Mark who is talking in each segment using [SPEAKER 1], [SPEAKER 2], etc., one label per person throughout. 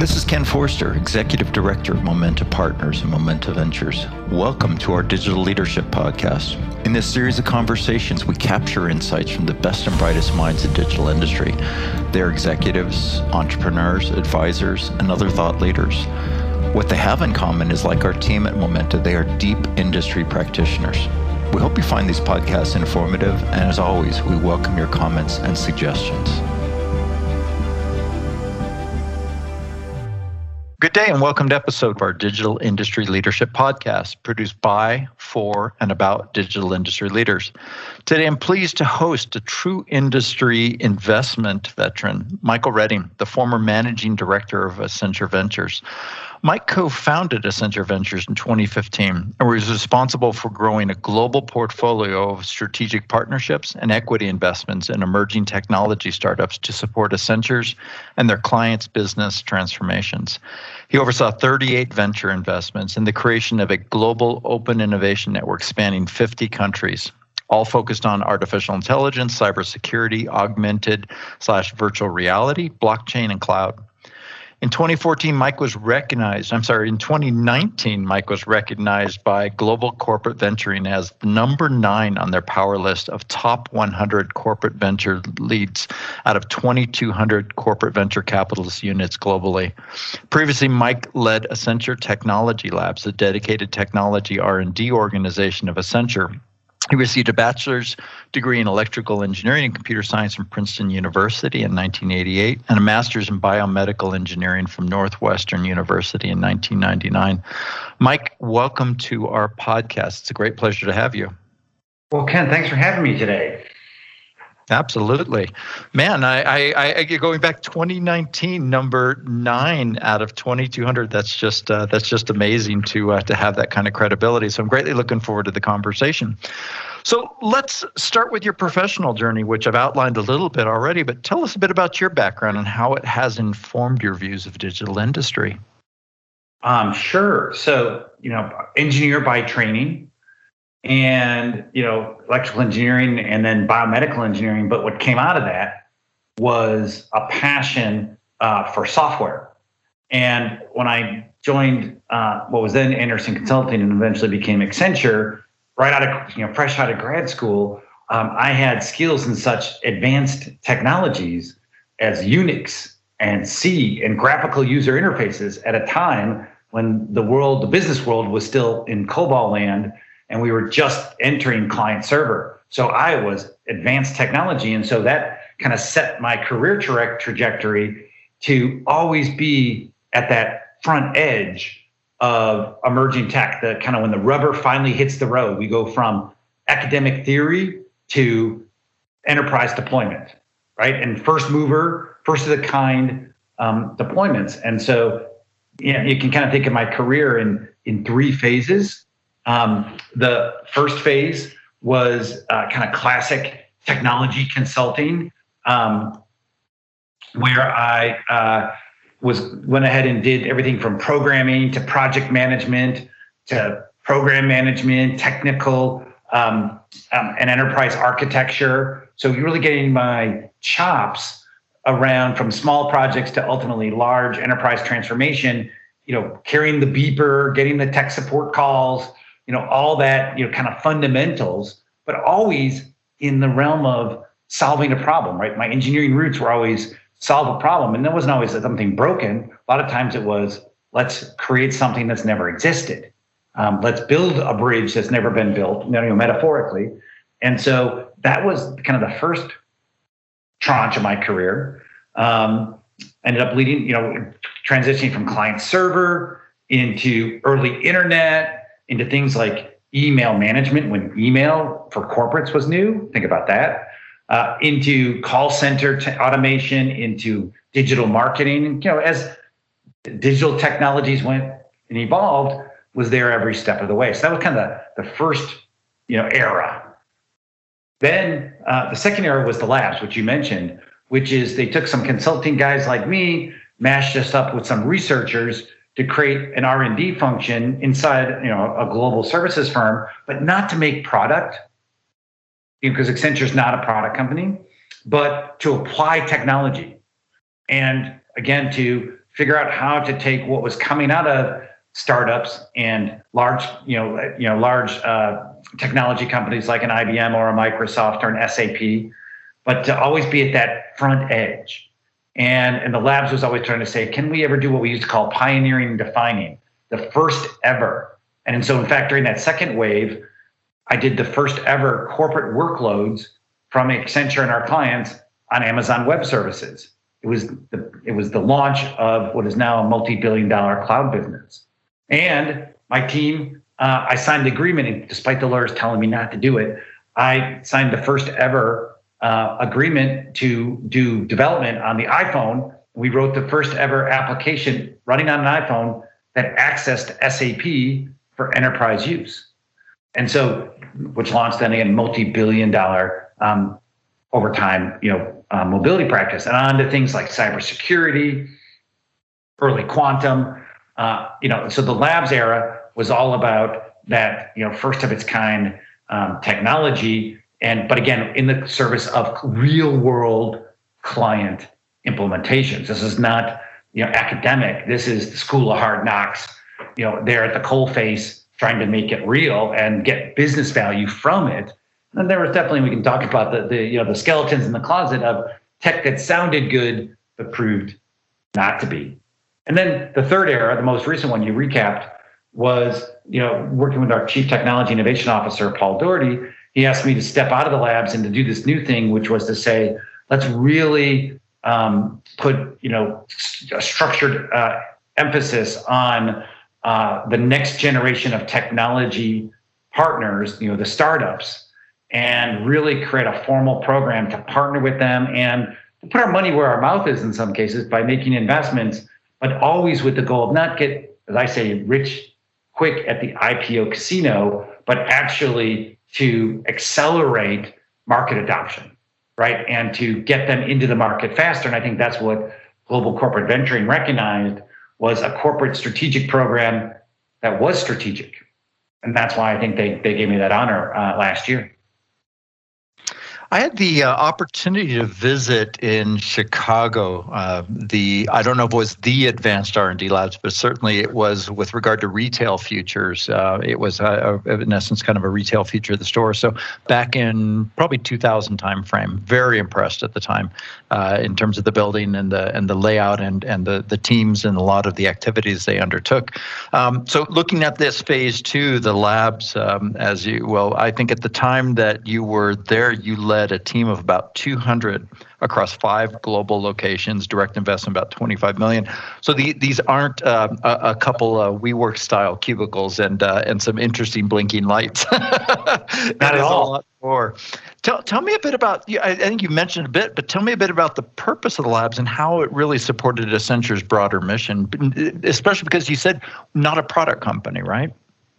[SPEAKER 1] This is Ken Forster, Executive Director of Momenta Partners and Momenta Ventures. Welcome to our Digital Leadership Podcast. In this series of conversations, we capture insights from the best and brightest minds in digital industry. They're executives, entrepreneurs, advisors, and other thought leaders. What they have in common is like our team at Momenta, they are deep industry practitioners. We hope you find these podcasts informative, and as always, we welcome your comments and suggestions. Good day and welcome to episode of our Digital Industry Leadership Podcast, produced by, for, and about digital industry leaders. Today I'm pleased to host a true industry investment veteran, Michael Redding, the former managing director of Accenture Ventures. Mike co founded Accenture Ventures in 2015 and was responsible for growing a global portfolio of strategic partnerships and equity investments in emerging technology startups to support Accenture's and their clients' business transformations. He oversaw 38 venture investments in the creation of a global open innovation network spanning 50 countries all focused on artificial intelligence, cybersecurity, augmented slash virtual reality, blockchain, and cloud. In 2014, Mike was recognized, I'm sorry, in 2019, Mike was recognized by Global Corporate Venturing as number nine on their power list of top 100 corporate venture leads out of 2,200 corporate venture capitalist units globally. Previously, Mike led Accenture Technology Labs, a dedicated technology R&D organization of Accenture he received a bachelor's degree in electrical engineering and computer science from Princeton University in 1988 and a master's in biomedical engineering from Northwestern University in 1999. Mike, welcome to our podcast. It's a great pleasure to have you.
[SPEAKER 2] Well, Ken, thanks for having me today.
[SPEAKER 1] Absolutely, man. I, I, I going back 2019, number nine out of 2,200. That's just uh, that's just amazing to uh, to have that kind of credibility. So I'm greatly looking forward to the conversation. So let's start with your professional journey, which I've outlined a little bit already. But tell us a bit about your background and how it has informed your views of digital industry.
[SPEAKER 2] Um, sure. So you know, engineer by training and you know electrical engineering and then biomedical engineering but what came out of that was a passion uh, for software. And when i joined uh, what was then andersen consulting and eventually became accenture right out of you know fresh out of grad school um, i had skills in such advanced technologies as unix and c and graphical user interfaces at a time when the world the business world was still in cobol land and we were just entering client server. So I was advanced technology. And so that kind of set my career tra- trajectory to always be at that front edge of emerging tech, the kind of when the rubber finally hits the road, we go from academic theory to enterprise deployment, right? And first mover, first of the kind um, deployments. And so know, you can kind of think of my career in in three phases. Um, the first phase was uh, kind of classic technology consulting, um, where I uh, was went ahead and did everything from programming to project management to program management, technical, um, um and enterprise architecture. So you're really getting my chops around from small projects to ultimately large enterprise transformation. You know, carrying the beeper, getting the tech support calls, you know, all that, you know, kind of fundamentals, but always in the realm of solving a problem, right? My engineering roots were always solve a problem. And that wasn't always something broken. A lot of times it was, let's create something that's never existed. Um, let's build a bridge that's never been built, you know, metaphorically. And so that was kind of the first tranche of my career. Um, ended up leading, you know, transitioning from client server into early internet, into things like email management when email for corporates was new. Think about that. Uh, into call center t- automation, into digital marketing. You know, as digital technologies went and evolved, was there every step of the way. So that was kind of the, first, you know, era. Then uh, the second era was the labs, which you mentioned, which is they took some consulting guys like me, mashed us up with some researchers to create an R&D function inside, you know, a global services firm, but not to make product because Accenture is not a product company, but to apply technology. And again, to figure out how to take what was coming out of startups and large, you know, you know, large uh, technology companies like an IBM or a Microsoft or an SAP, but to always be at that front edge. And, and the labs was always trying to say, can we ever do what we used to call pioneering defining, the first ever? And so, in fact, during that second wave, I did the first ever corporate workloads from Accenture and our clients on Amazon Web Services. It was the, it was the launch of what is now a multi-billion dollar cloud business. And my team, uh, I signed the agreement, and despite the lawyers telling me not to do it, I signed the first ever uh, agreement to do development on the iPhone. We wrote the first ever application running on an iPhone that accessed SAP for enterprise use. And so, which launched then a multi-billion dollar um, over time, you know, uh, mobility practice, and on to things like cybersecurity, early quantum, uh, you know, so the labs era was all about that, you know, first of its kind um, technology, and but again, in the service of real world client implementations. This is not, you know, academic. This is the school of hard knocks. You know, they're at the coal face trying to make it real and get business value from it. And there was definitely we can talk about the the you know the skeletons in the closet of tech that sounded good but proved not to be. And then the third era, the most recent one you recapped, was you know working with our chief technology innovation officer Paul Daugherty. He asked me to step out of the labs and to do this new thing, which was to say, let's really um, put you know a structured uh, emphasis on uh, the next generation of technology partners, you know, the startups, and really create a formal program to partner with them and put our money where our mouth is in some cases by making investments but always with the goal of not get, as I say, rich quick at the IPO casino, but actually to accelerate market adoption, right? And to get them into the market faster. And I think that's what Global Corporate Venturing recognized was a corporate strategic program that was strategic. And that's why I think they, they gave me that honor uh, last year.
[SPEAKER 1] I had the uh, opportunity to visit in Chicago. Uh, the I don't know if it was the Advanced R and D Labs, but certainly it was with regard to retail futures. Uh, it was a, in essence kind of a retail feature of the store. So back in probably 2000 timeframe, very impressed at the time uh, in terms of the building and the and the layout and and the the teams and a lot of the activities they undertook. Um, so looking at this phase two, the labs, um, as you well, I think at the time that you were there, you led led a team of about 200 across five global locations, direct investment about 25 million. So the, these aren't uh, a, a, couple of WeWork style cubicles and uh, and some interesting blinking lights.
[SPEAKER 2] Not at all. A lot
[SPEAKER 1] more. Tell, tell me a bit about, I think you mentioned a bit, but tell me a bit about the purpose of the labs and how it really supported Accenture's broader mission, especially because you said not a product company, right?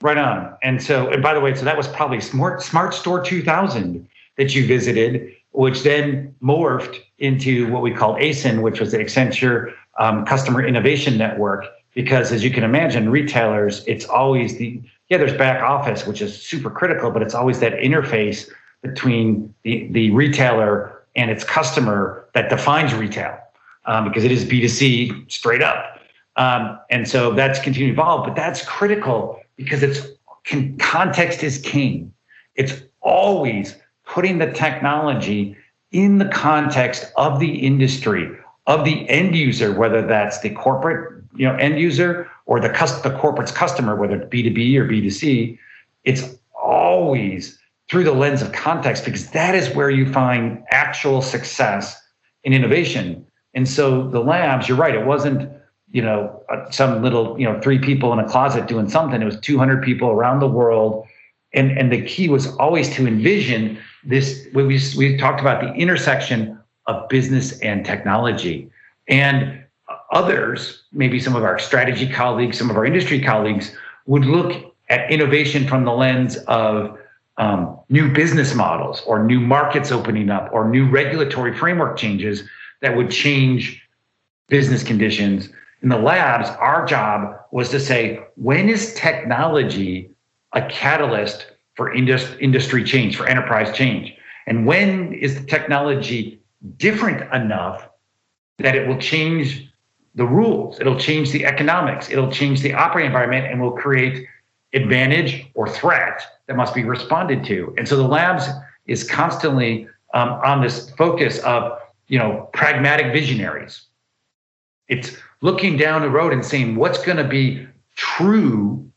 [SPEAKER 2] Right on. And so, and by the way, so that was probably Smart Smart Store 2000 that you visited, which then morphed into what we call ACIN, which was the Accenture um, Customer Innovation Network. Because as you can imagine, retailers, it's always the, yeah, there's back office, which is super critical, but it's always that interface between the, the retailer and its customer that defines retail um, because it is B2C straight up. Um, and so that's continuing to evolve, but that's critical because it's context is king. It's always putting the technology in the context of the industry, of the end user, whether that's the corporate you know, end user or the, the corporate's customer, whether it's B2B or B2C, it's always through the lens of context because that is where you find actual success in innovation. And so the labs, you're right, it wasn't you know uh, some little you know three people in a closet doing something. It was 200 people around the world, and and the key was always to envision this we we talked about the intersection of business and technology. And others maybe some of our strategy colleagues some of our industry colleagues would look at innovation from the lens of um, new business models or new markets opening up or new regulatory framework changes that would change business conditions. In the labs our job was to say when is technology a catalyst for indus- industry change, for enterprise change? And when is the technology different enough that it will change the rules, it'll change the economics, it'll change the operating environment, and will create advantage or threat that must be responded to. And so the labs is constantly um, on this focus of you know pragmatic visionaries. It's looking down the road and saying what's going to be true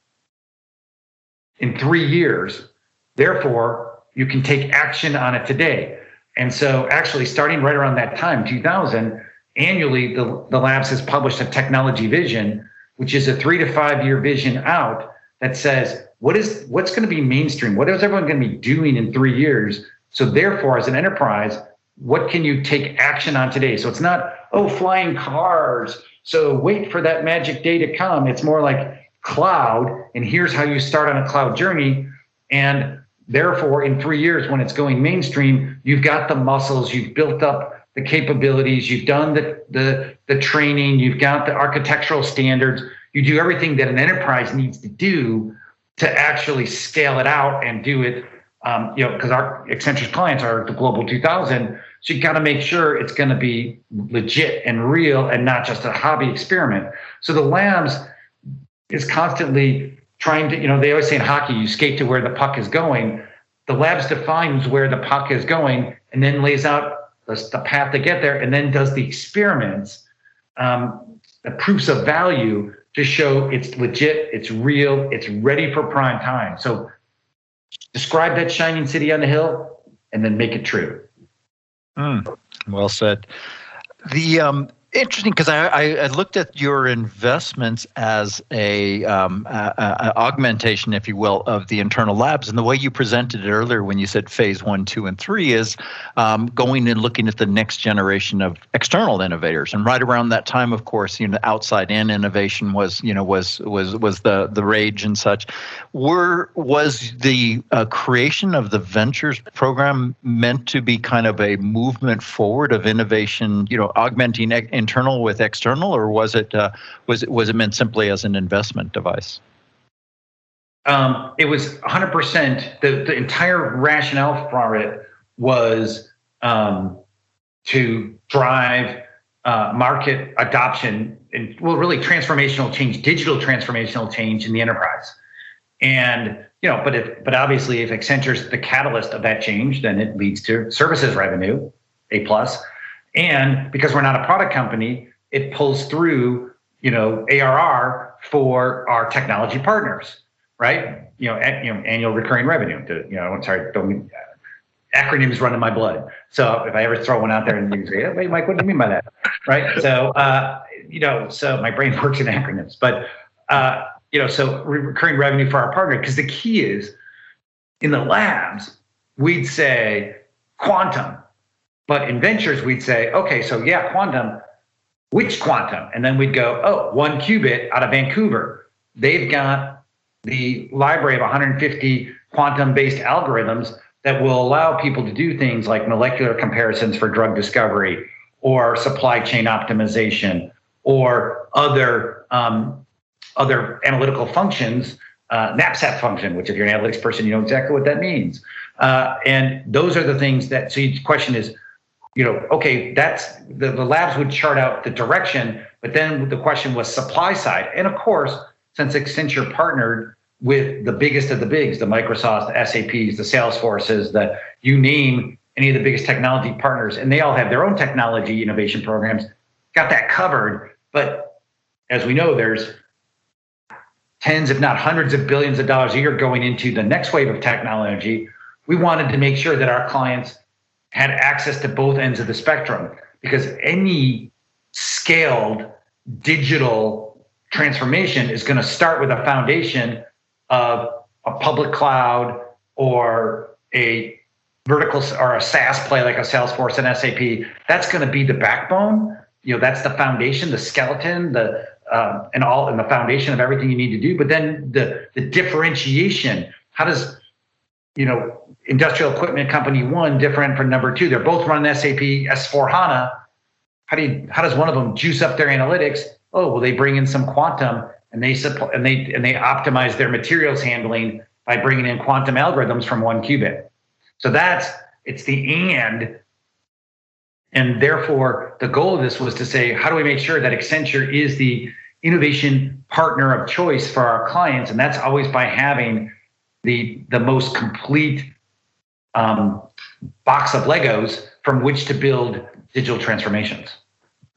[SPEAKER 2] in three years. Therefore, you can take action on it today. And so, actually, starting right around that time, 2000, annually, the, the labs has published a technology vision, which is a three to five year vision out that says what is what's going to be mainstream what is everyone going to be doing in three years so therefore as an enterprise what can you take action on today so it's not oh flying cars so wait for that magic day to come it's more like cloud and here's how you start on a cloud journey and therefore in three years when it's going mainstream you've got the muscles you've built up the capabilities you've done the the, the training you've got the architectural standards you do everything that an enterprise needs to do to actually scale it out and do it. Um, you know, because our Accenture's clients are the Global 2000, so you got to make sure it's going to be legit and real and not just a hobby experiment. So the labs is constantly trying to, you know, they always say in hockey, you skate to where the puck is going. The labs defines where the puck is going and then lays out the, the path to get there and then does the experiments, um, the proofs of value to show it's legit, it's real, it's ready for prime time. So describe that shining city on the hill and then make it true.
[SPEAKER 1] Mm, well said. The um, interesting because I, I, looked at your investments as a, um, a, a, augmentation, if you will, of the internal labs, and the way you presented it earlier when you said phase one, two, and three is um, going and looking at the next generation of external innovators. And right around that time, of course, you know, outside in innovation was you know was was was the the rage and such. Were was the uh, creation of the ventures program meant to be kind of a movement forward of innovation? You know, augmenting internal with external, or was it uh, was it was it meant simply as an investment device?
[SPEAKER 2] Um, it was 100%. The, the entire rationale for it was um, to drive uh, market adoption and, well, really transformational change, digital transformational change in the enterprise. And you know, but if but obviously, if Accenture's the catalyst of that change, then it leads to services revenue, a plus. And because we're not a product company, it pulls through, you know, ARR for our technology partners, right? You know, you know, annual recurring revenue. To, you know, I'm sorry, don't acronyms run in my blood. So if I ever throw one out there and you say, "Wait, Mike, what do you mean by that?" Right? So uh, you know, so my brain works in acronyms, but uh, you know, so recurring revenue for our partner because the key is in the labs we'd say quantum but in ventures, we'd say, okay, so yeah, quantum, which quantum? And then we'd go, oh, one qubit out of Vancouver. They've got the library of 150 quantum based algorithms that will allow people to do things like molecular comparisons for drug discovery or supply chain optimization or other um, other analytical functions uh, function which if you're an analytics person you know exactly what that means uh, and those are the things that so the question is you know, okay, that's the, the labs would chart out the direction, but then the question was supply side. And of course, since Accenture partnered with the biggest of the bigs, the Microsofts, the SAPs, the Salesforces, the you name any of the biggest technology partners, and they all have their own technology innovation programs, got that covered. But as we know, there's tens, if not hundreds of billions of dollars a year going into the next wave of technology. We wanted to make sure that our clients had access to both ends of the spectrum because any scaled digital transformation is going to start with a foundation of a public cloud or a vertical or a SaaS play like a Salesforce and SAP. That's going to be the backbone. You know, that's the foundation, the skeleton, the uh, and all and the foundation of everything you need to do. But then the the differentiation. How does you know industrial equipment company one different from number two? They're both running SAP S4 HANA. How do you, how does one of them juice up their analytics? Oh, well, they bring in some quantum and they supply, and they and they optimize their materials handling by bringing in quantum algorithms from 1QBit. So that's it's the and And therefore, the goal of this was to say, how do we make sure that Accenture is the innovation partner of choice for our clients? And that's always by having the, the most complete um, box of Legos from which to build digital transformations.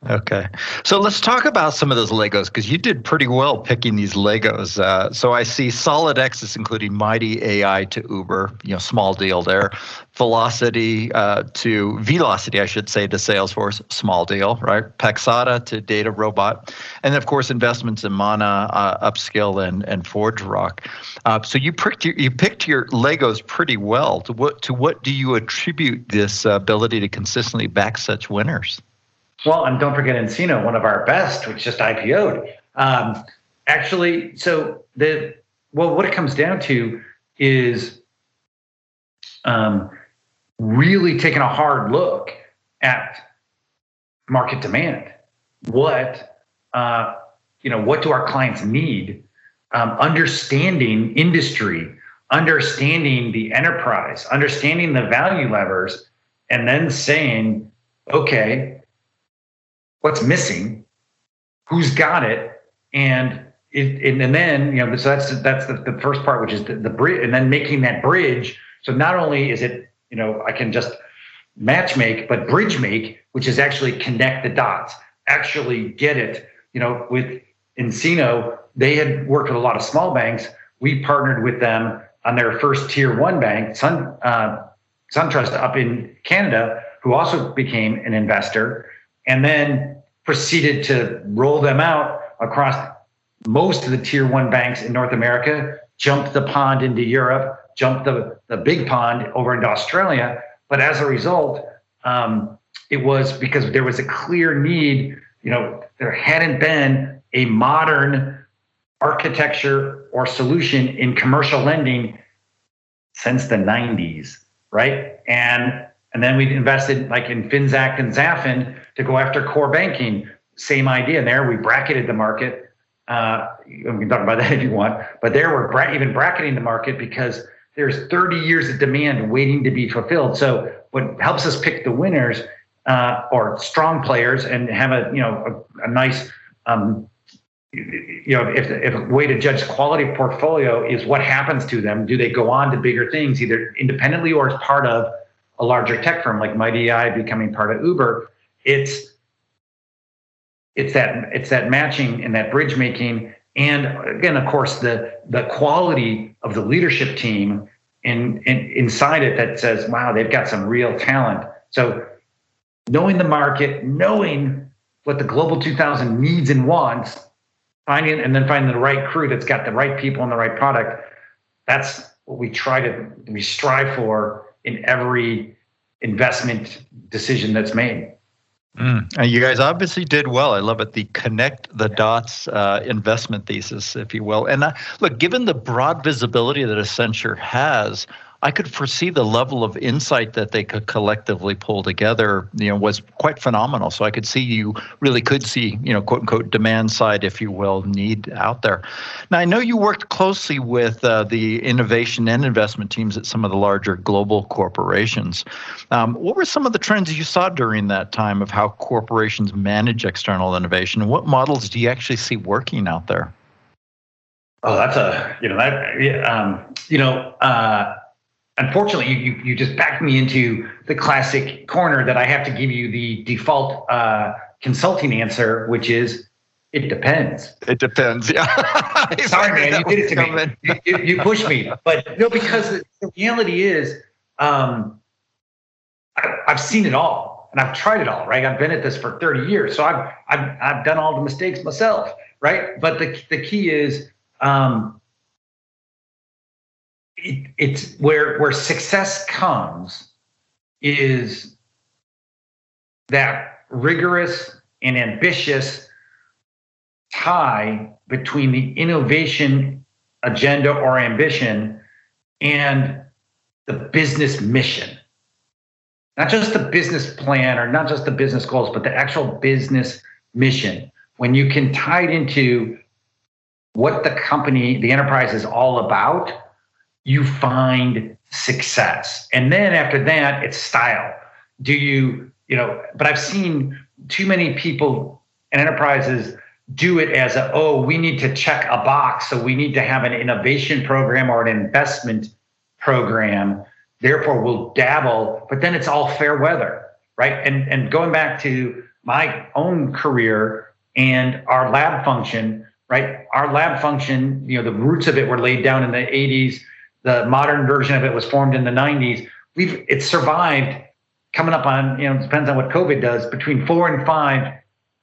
[SPEAKER 1] Okay. So let's talk about some of those Legos because you did pretty well picking these Legos. Uh, so I see Solid X's, including Mighty AI to Uber, you know, small deal there. Velocity uh, to Vlocity, I should say, to Salesforce, small deal, right? Paxata to DataRobot. And of course, investments in Mana, uh, Upskill, and, and ForgeRock. Uh, so you picked, your, you picked your Legos pretty well. To what, to what do you attribute this ability to consistently back such winners?
[SPEAKER 2] Well, and don't forget nCino, one of our best, which just IPO'd. Um, actually, so the well, what it comes down to is um, really taking a hard look at market demand. What uh, you know, what do our clients need? Um, understanding industry, understanding the enterprise, understanding the value levers, and then saying, okay, what's missing, who's got it, and it, and, and then you know so that's that's the, the first part, which is the, the bridge, and then making that bridge. So not only is it you know I can just match make, but bridge make, which is actually connect the dots, actually get it. You know, with nCino, they had worked with a lot of small banks. We partnered with them on their first tier one bank, Sun uh, SunTrust up in Canada, who also became an investor and then proceeded to roll them out across most of the tier one banks in North America, jumped the pond into Europe, jumped the, the big pond over into Australia. But as a result, um, it was because there was a clear need. You know, there hadn't been a modern architecture or solution in commercial lending since the 90s, right? And and then we invested like in Finxact and Zafin to go after core banking. Same idea. There we bracketed the market. Uh, we can talk about that if you want. But there we're bra- even bracketing the market because there's 30 years of demand waiting to be fulfilled. So what helps us pick the winners uh, or strong players and have a you know a, a nice um, you know if, if a way to judge quality portfolio is what happens to them do they go on to bigger things either independently or as part of a larger tech firm like Mighty AI becoming part of Uber, it's it's that it's that matching and that bridge making, and again, of course, the the quality of the leadership team in, in inside it that says, wow, they've got some real talent. So knowing the market, knowing what the global 2000 needs and wants, finding and then finding the right crew that's got the right people and the right product. That's what we try to we strive for in every investment decision that's made.
[SPEAKER 1] Mm. And you guys obviously did well. I love it. The connect the dots uh, investment thesis, if you will. And uh, look, given the broad visibility that Accenture has, I could foresee the level of insight that they could collectively pull together, you know, was quite phenomenal. So I could see you really could see, you know, quote unquote demand side, if you will, need out there. Now I know you worked closely with uh, the innovation and investment teams at some of the larger global corporations. Um, what were some of the trends you saw during that time of how corporations manage external innovation? What models do you actually see working out there?
[SPEAKER 2] Oh, that's a you know that um, you know. Uh, unfortunately, you, you, you just backed me into the classic corner that I have to give you the default uh, consulting answer, which is it depends.
[SPEAKER 1] It depends. Yeah.
[SPEAKER 2] Sorry, man, you did it to me. You, you, you, pushed me, but no, because the reality is, um, I, I've seen it all and I've tried it all. Right, I've been at this for 30 years, so I've I've I've done all the mistakes myself. Right, but the the key is. Um, it, it's where where success comes is that rigorous and ambitious tie between the innovation agenda or ambition and the business mission. Not just the business plan or not just the business goals, but the actual business mission. When you can tie it into what the company, the enterprise is all about, you find success. And then after that, it's style. Do you you know, but I've seen too many people and enterprises do it as a, oh, we need to check a box. So we need to have an innovation program or an investment program. Therefore, we'll dabble, but then it's all fair weather, right? And, and going back to my own career and our lab function, right? Our lab function, you know, the roots of it were laid down in the 80s. The modern version of it was formed in the 90s. We've it survived coming up on, you know, depends on what COVID does, between four and five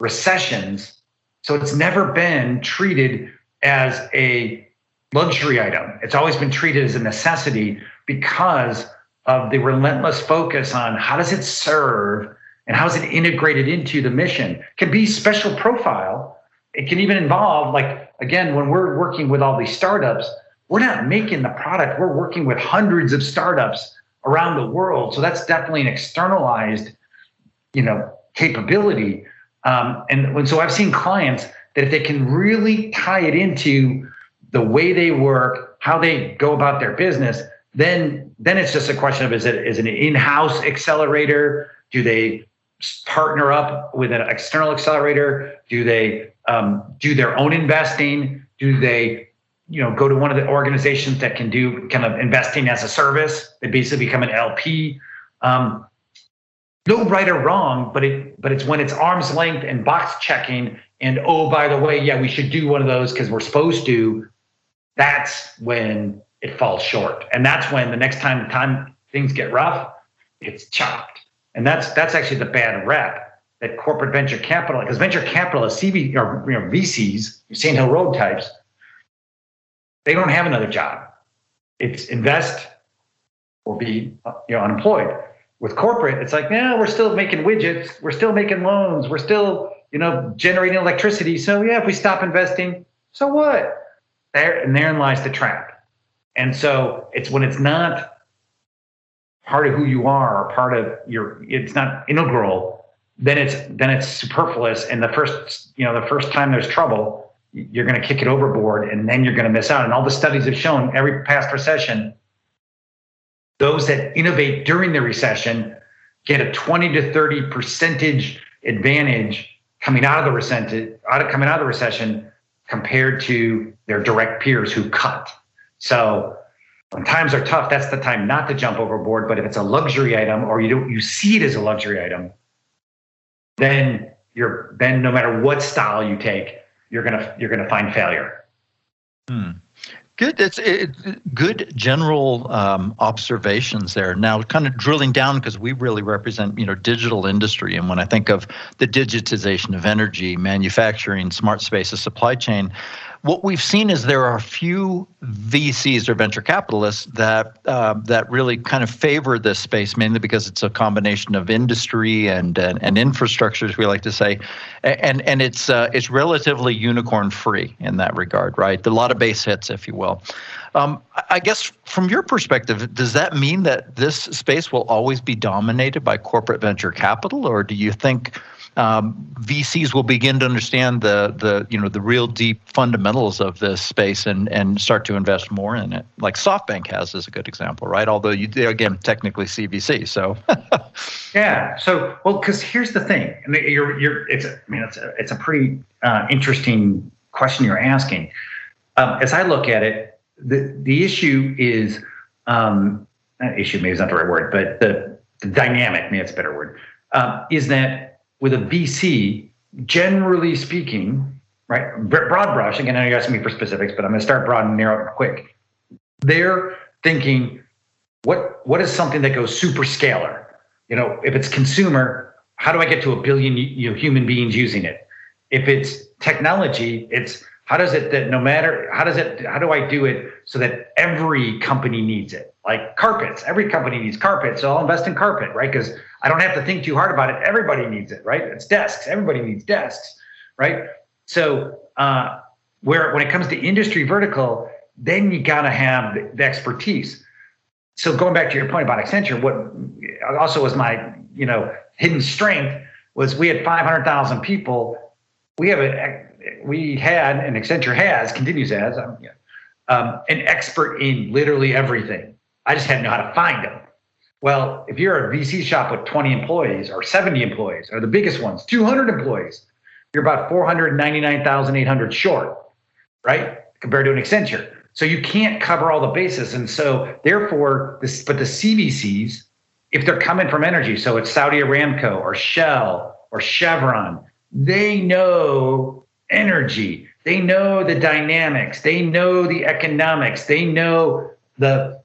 [SPEAKER 2] recessions. So it's never been treated as a luxury item. It's always been treated as a necessity because of the relentless focus on how does it serve and how is it integrated into the mission. It can be special profile. It can even involve, like, again, when we're working with all these startups, we're not making the product, we're working with hundreds of startups around the world. So that's definitely an externalized, you know, capability. Um, and when, so I've seen clients that if they can really tie it into the way they work, how they go about their business, then then it's just a question of is it is it an in-house accelerator? Do they partner up with an external accelerator? Do they um, do their own investing? Do they you know go to one of the organizations that can do kind of investing as a service? They basically become an LP. Um, no right or wrong, but it but it's when it's arm's length and box checking and oh by the way, yeah, we should do one of those because we're supposed to. That's when it falls short, and that's when the next time time things get rough, it's chopped, and that's that's actually the bad rep that corporate venture capital because venture capital is CV or you know, VCs, Sand Hill Road types. They don't have another job. It's invest or be you know unemployed with corporate, it's like, yeah, we're still making widgets, we're still making loans, we're still, you know, generating electricity. So yeah, if we stop investing, so what? There and therein lies the trap. And so it's when it's not part of who you are or part of your, it's not integral, then it's then it's superfluous. And the first, you know, the first time there's trouble, you're going to kick it overboard, and then you're going to miss out. And all the studies have shown every past recession those that innovate during the recession get a 20 to 30 percentage advantage coming out of the recession, out of, coming out of the recession compared to their direct peers who cut. So when times are tough, that's the time not to jump overboard. But if it's a luxury item or you don't you see it as a luxury item, then you're then no matter what style you take, you're gonna you're gonna find failure.
[SPEAKER 1] Hmm. Good. It's it, good general um, observations there. Now, kind of drilling down because we really represent you know digital industry, and when I think of the digitization of energy, manufacturing, smart spaces, supply chain, what we've seen is there are a few VCs or venture capitalists that uh, that really kind of favor this space, mainly because it's a combination of industry and and, and infrastructure, as we like to say, and and it's uh, it's relatively unicorn free in that regard, right? A lot of base hits, if you will. Um, I guess from your perspective, does that mean that this space will always be dominated by corporate venture capital, or do you think? Um, VCs will begin to understand the the you know the real deep fundamentals of this space and and start to invest more in it. Like SoftBank has is a good example, right? Although you again technically CVC, so
[SPEAKER 2] yeah. So well, because here's the thing, and you're you're it's I mean it's a, it's a pretty uh, interesting question you're asking. Um, as I look at it, the the issue is um, issue maybe is not the right word, but the, the dynamic maybe it's a better word uh, is that with a VC, generally speaking, right, broad brush, again, I know you're asking me for specifics, but I'm going to start broad and narrow it quick. They're thinking, what what is something that goes super scalar? You know, if it's consumer, how do I get to a billion you know, human beings using it? If it's technology, it's how does it that no matter how does it how do I do it so that every company needs it? Like carpets, every company needs carpet, so I'll invest in carpet, right? Because I don't have to think too hard about it. Everybody needs it, right? It's desks. Everybody needs desks, right? So uh, where when it comes to industry vertical, then you got to have the, the, expertise. So going back to your point about Accenture, what also was my you know hidden strength was we had 500,000 people. We have a we had and Accenture has continues as um, um, an expert in literally everything. I just had to know how to find them Well, if you're a VC shop with 20 employees or 70 employees or the biggest ones, 200 employees, you're about 499,800 short, right? Compared to an Accenture. So you can't cover all the bases. And so therefore, this, but the CVCs, if they're coming from energy, so it's Saudi Aramco or Shell or Chevron, they know energy. They know the dynamics. They know the economics. They know the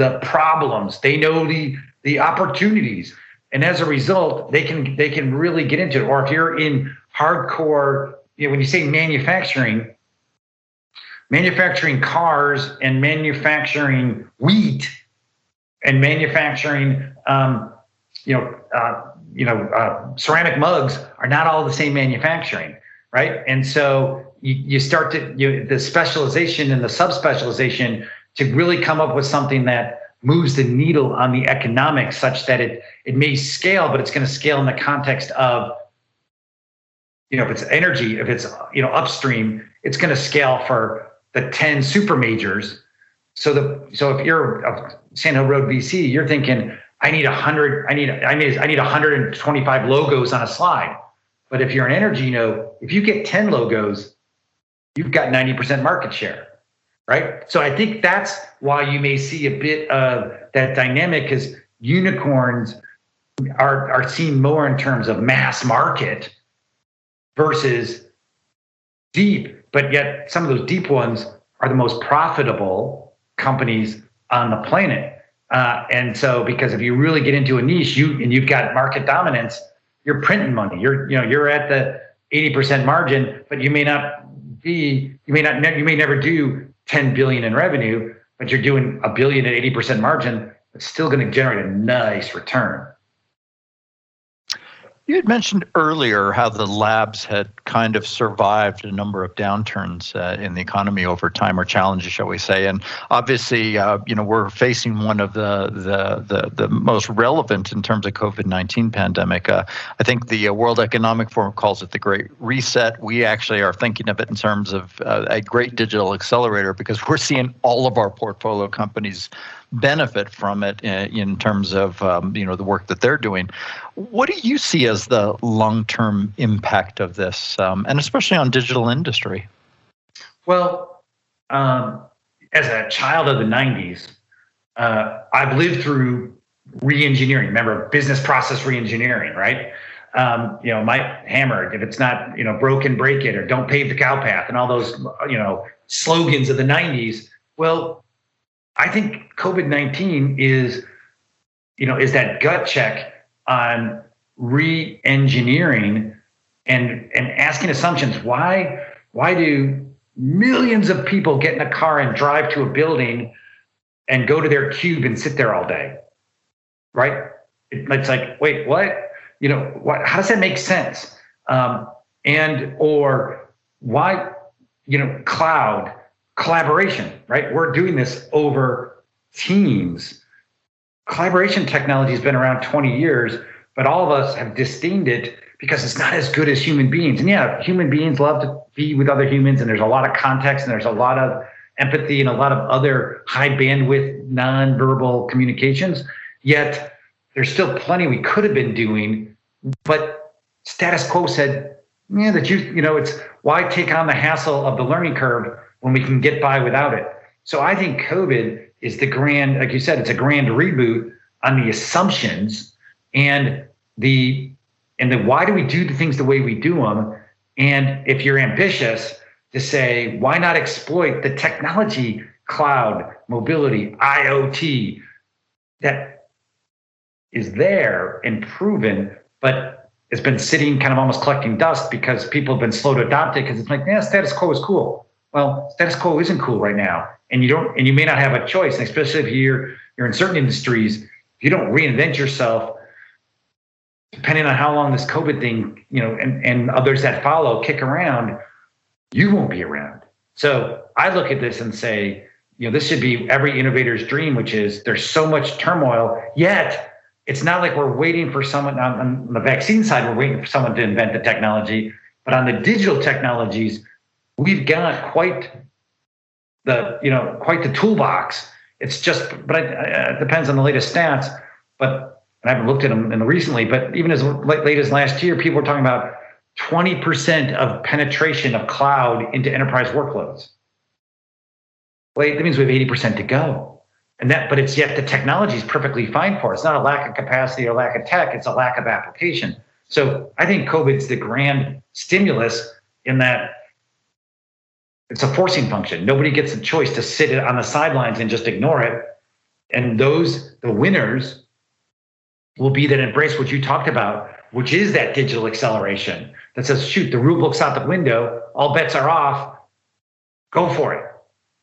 [SPEAKER 2] the problems. They know the the opportunities. And as a result, they can they can really get into it. Or if you're in hardcore, you know, when you say manufacturing, manufacturing cars and manufacturing wheat and manufacturing, um, you know, uh, you know, uh, ceramic mugs are not all the same manufacturing, right? And so you, you start to you, the specialization and the subspecialization to really come up with something that moves the needle on the economics such that it it may scale, but it's going to scale in the context of you know if it's energy, if it's you know upstream, it's going to scale for the 10 super majors. So the so if you're a Sand Hill Road VC, you're thinking, I need hundred, I need I need I need 125 logos on a slide. But if you're an energy, you know, if you get 10 logos, you've got 90% market share. Right. So I think that's why you may see a bit of that dynamic because unicorns are, are seen more in terms of mass market versus deep but yet some of those deep ones are the most profitable companies on the planet. Uh, and so, because if you really get into a niche, you and you've got market dominance, you're printing money. You're you know you're at the 80% margin, but you may not be you may not you may never do 10 billion in revenue, but you're doing a billion at 80% margin. It's still going to generate a nice return.
[SPEAKER 1] You had mentioned earlier how the labs had kind of survived a number of downturns uh, in the economy over time, or challenges, shall we say? And obviously, uh, you know, we're facing one of the the the, the most relevant in terms of COVID nineteen pandemic. Uh, I think the uh, World Economic Forum calls it the Great Reset. We actually are thinking of it in terms of uh, a great digital accelerator because we're seeing all of our portfolio companies benefit from it in, uh, in terms of um, you know the work that they're doing. What do you see as the long-term impact of this, um, and especially on digital industry?
[SPEAKER 2] Well, um, as a child of the '90s, uh, I've lived through re-engineering. Remember, business process re-engineering, right? Um, you know, my hammer, if it's not, you know, broken, break it, or don't pave the cow path, and all those, you know, slogans of the 90s. Well, I think COVID 19 is, you know, is that gut check on re engineering and, and asking assumptions. Why, why do millions of people get in a car and drive to a building and go to their cube and sit there all day? Right? it's like, wait, what? You know, what, how does that make sense? Um, and, or why, you know, cloud collaboration, right? We're doing this over teams. Collaboration technology has been around 20 years, but all of us have disdained it because it's not as good as human beings. And yeah, human beings love to be with other humans, and there's a lot of context and there's a lot of empathy and a lot of other high bandwidth nonverbal communications. Yet there's still plenty we could have been doing, but status quo said, yeah, that you, you know, it's why take on the hassle of the learning curve when we can get by without it. So I think COVID is the grand, like you said, it's a grand reboot on the assumptions and the and the why do we do the things the way we do them? And if you're ambitious, to say why not exploit the technology, cloud, mobility, IoT that is there and proven, but it's been sitting kind of almost collecting dust because people have been slow to adopt it because it's like, yeah, status quo is cool. Well, status quo isn't cool right now, and you don't, and you may not have a choice. And especially if you're you're in certain industries, if you don't reinvent yourself, depending on how long this COVID thing, you know, and and others that follow kick around, you won't be around. So I look at this and say, you know, this should be every innovator's dream, which is there's so much turmoil, yet it's not like we're waiting for someone on, on the vaccine side, we're waiting for someone to invent the technology, but on the digital technologies we've got quite the you know quite the toolbox. It's just, but it, depends on the latest stats. but I haven't looked at them recently, but even as late as last year, people were talking about 20% of penetration of cloud into enterprise workloads. Well, that means we have 80% to go. And that, but it's yet the technology is perfectly fine for. It's not a lack of capacity or lack of tech, it's a lack of application. So I think COVID's the grand stimulus in that it's a forcing function. Nobody gets a choice to sit on the sidelines and just ignore it. And those, the winners, will be that embrace what you talked about, which is that digital acceleration that says, shoot, the rule book's out the window, all bets are off, go for it,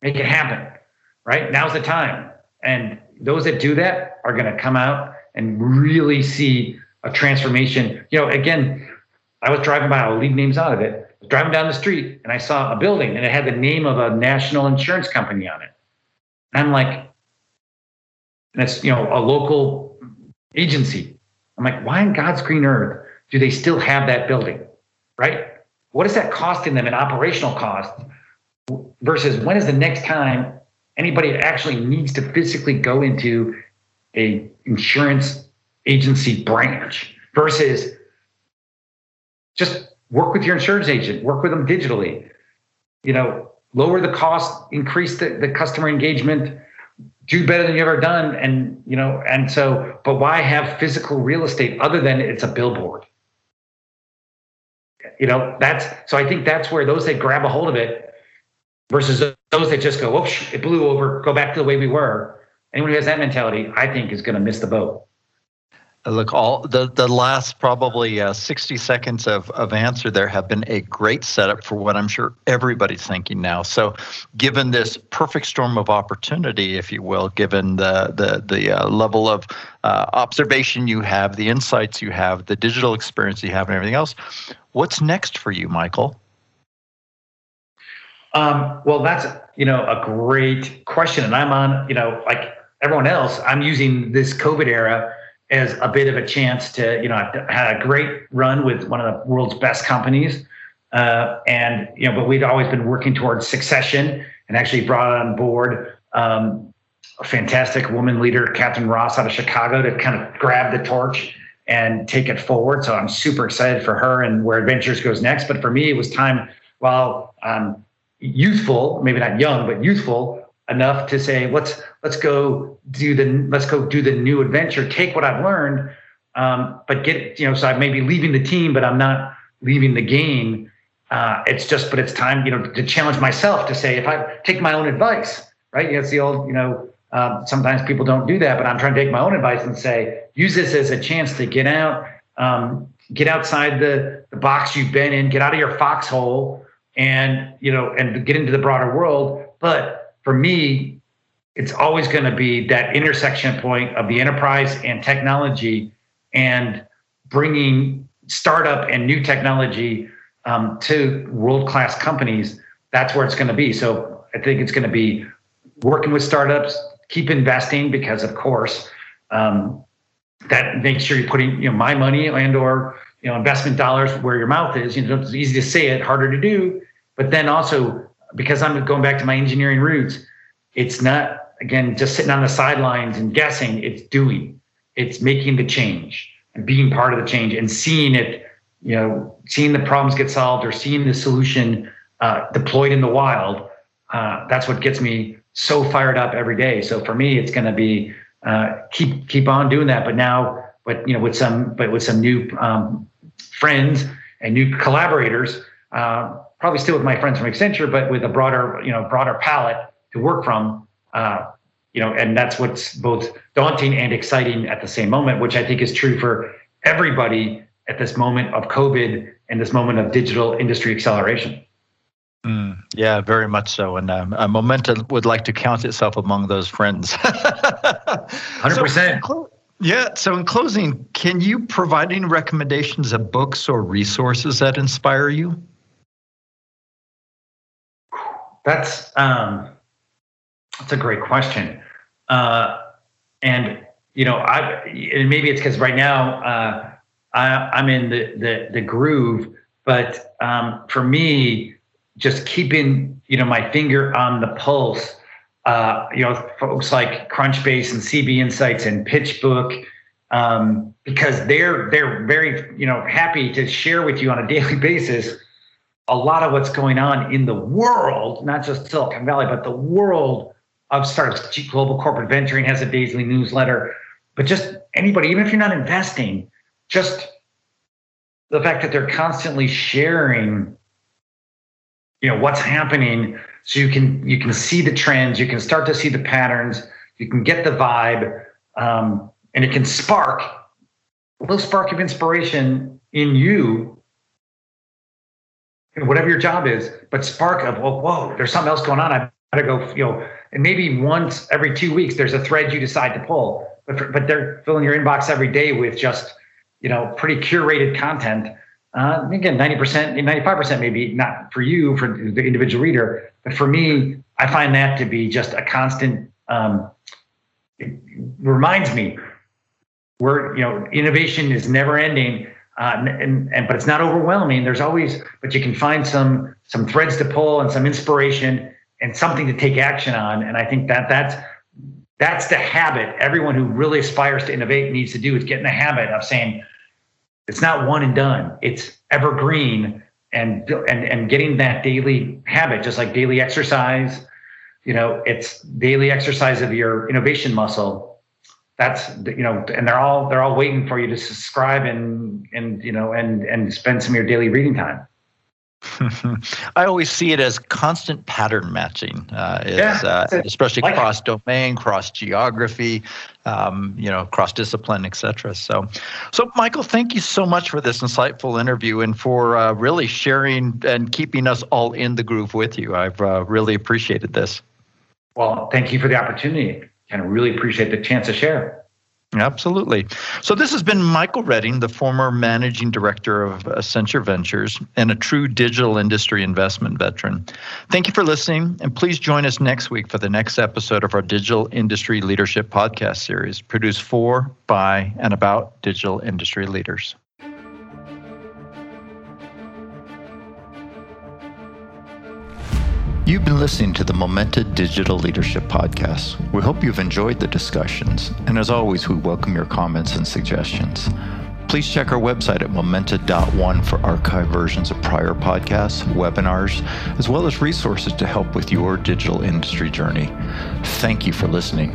[SPEAKER 2] make it happen, right? Now's the time. And those that do that are going to come out and really see a transformation. You know, again, I was driving by, I'll leave names out of it driving down the street and I saw a building and it had the name of a national insurance company on it. And I'm like, that's you know a local agency. I'm like, why in God's green earth do they still have that building? Right? What is that costing them in operational costs versus when is the next time anybody actually needs to physically go into a insurance agency branch versus just work with your insurance agent, work with them digitally. You know, lower the cost, increase the, the customer engagement, do better than you've ever done. And, you know, and so, but why have physical real estate other than it's a billboard? You know, that's so I think that's where those that grab a hold of it versus those that just go, whoosh, it blew over, go back to the way we were. Anyone who has that mentality, I think, is going to miss the boat.
[SPEAKER 1] Look, all the, the last probably uh, 60 seconds of, of answer there have been a great setup for what I'm sure everybody's thinking now. So, given this perfect storm of opportunity, if you will, given the the the uh, level of uh, observation you have, the insights you have, the digital experience you have, and everything else, what's next for you, Michael?
[SPEAKER 2] Um, well, that's you know a great question, and I'm on you know like everyone else, I'm using this COVID era as a bit of a chance to, you know, I had a great run with one of the world's best companies. Uh, and, you know, but we'd always been working towards succession and actually brought on board um, a fantastic woman leader, Catherine Ross out of Chicago, to kind of grab the torch and take it forward. So I'm super excited for her and where Adventures goes next. But for me, it was time while um, youthful, maybe not young, but youthful, enough to say let's let's go do the let's go do the new adventure take what i've learned um, but get you know so i may be leaving the team but i'm not leaving the game. Uh, it's just but it's time you know to challenge myself to say if i take my own advice right? It's the old you know um, sometimes people don't do that but i'm trying to take my own advice and say use this as a chance to get out um, get outside the, the box you've been in get out of your foxhole and you know and get into the broader world. But for me, it's always going to be that intersection point of the enterprise and technology and bringing startup and new technology um, to world class companies. That's where it's going to be. So I think it's going to be working with startups, keep investing because, of course, um, that makes sure you're putting you know my money and or you know investment dollars where your mouth is. You know, it's easy to say it, harder to do. But then also because I'm going back to my engineering roots, it's not again just sitting on the sidelines and guessing. It's doing. It's making the change and being part of the change and seeing it. You know, seeing the problems get solved or seeing the solution uh, deployed in the wild. Uh, that's what gets me so fired up every day. So for me, it's going to be uh, keep keep on doing that. But now, but you know, with some but with some new um, friends and new collaborators. Uh, probably still with my friends from Accenture, but with a broader, you know, broader palette to work from. Uh, you know, and that's what's both daunting and exciting at the same moment, which I think is true for everybody at this moment of COVID and this moment of digital industry acceleration.
[SPEAKER 1] Mm, yeah, very much so. And um, uh, Momenta would like to count itself among those friends.
[SPEAKER 2] 100%.
[SPEAKER 1] So, yeah. So, in closing, can you provide any recommendations of books or resources that inspire you?
[SPEAKER 2] That's um, that's a great question, uh, and you know, I and maybe it's because right now uh, I, am in the, the the groove, but um, for me, just keeping you know my finger on the pulse. Uh, you know, folks like Crunchbase and CB Insights and PitchBook um, because they're they're very you know happy to share with you on a daily basis a lot of what's going on in the world, not just Silicon Valley, but the world of startups. Global Corporate Venturing has a daily newsletter, but just anybody, even if you're not investing, just the fact that they're constantly sharing, you know, what's happening, so you can you can see the trends, you can start to see the patterns, you can get the vibe, um, and it can spark a little spark of inspiration in you whatever your job is, but spark of, well, whoa, there's something else going on. I gotta go, you know, and maybe once every two weeks, there's a thread you decide to pull, but, but they're filling your inbox every day with just, you know, pretty curated content. Uh, again, 90%, 95% maybe not for you, for the individual reader, but for me, I find that to be just a constant, um, it reminds me we're, you know, innovation is never ending uh, and, and but it's not overwhelming. There's always, but you can find some some threads to pull and some inspiration and something to take action on. And I think that that's that's the habit everyone who really aspires to innovate needs to do is get in the habit of saying it's not one and done. It's evergreen and and and getting that daily habit, just like daily exercise. You know, it's daily exercise of your innovation muscle that's you know and they're all they're all waiting for you to subscribe and and you know and and spend some of your daily reading time
[SPEAKER 1] I always see it as constant pattern matching. Uh, yeah, uh, especially like cross domain, cross geography, um, you know, cross discipline, etc. So, so Michael, thank you so much for this insightful interview and for uh, really sharing and keeping us all in the groove with you. I've uh, really appreciated this.
[SPEAKER 2] Well, thank you for the opportunity and of really appreciate the chance to share.
[SPEAKER 1] Absolutely. So, this has been Michael Redding, the former managing director of Accenture Ventures and a true digital industry investment veteran. Thank you for listening, and please join us next week for the next episode of our Digital Industry Leadership Podcast series, produced for, by, and about digital industry leaders. You've been listening to the Momenta Digital Leadership Podcast. We hope you've enjoyed the discussions, and as always, we welcome your comments and suggestions. Please check our website at momenta.one for archived versions of prior podcasts, webinars, as well as resources to help with your digital industry journey. Thank you for listening.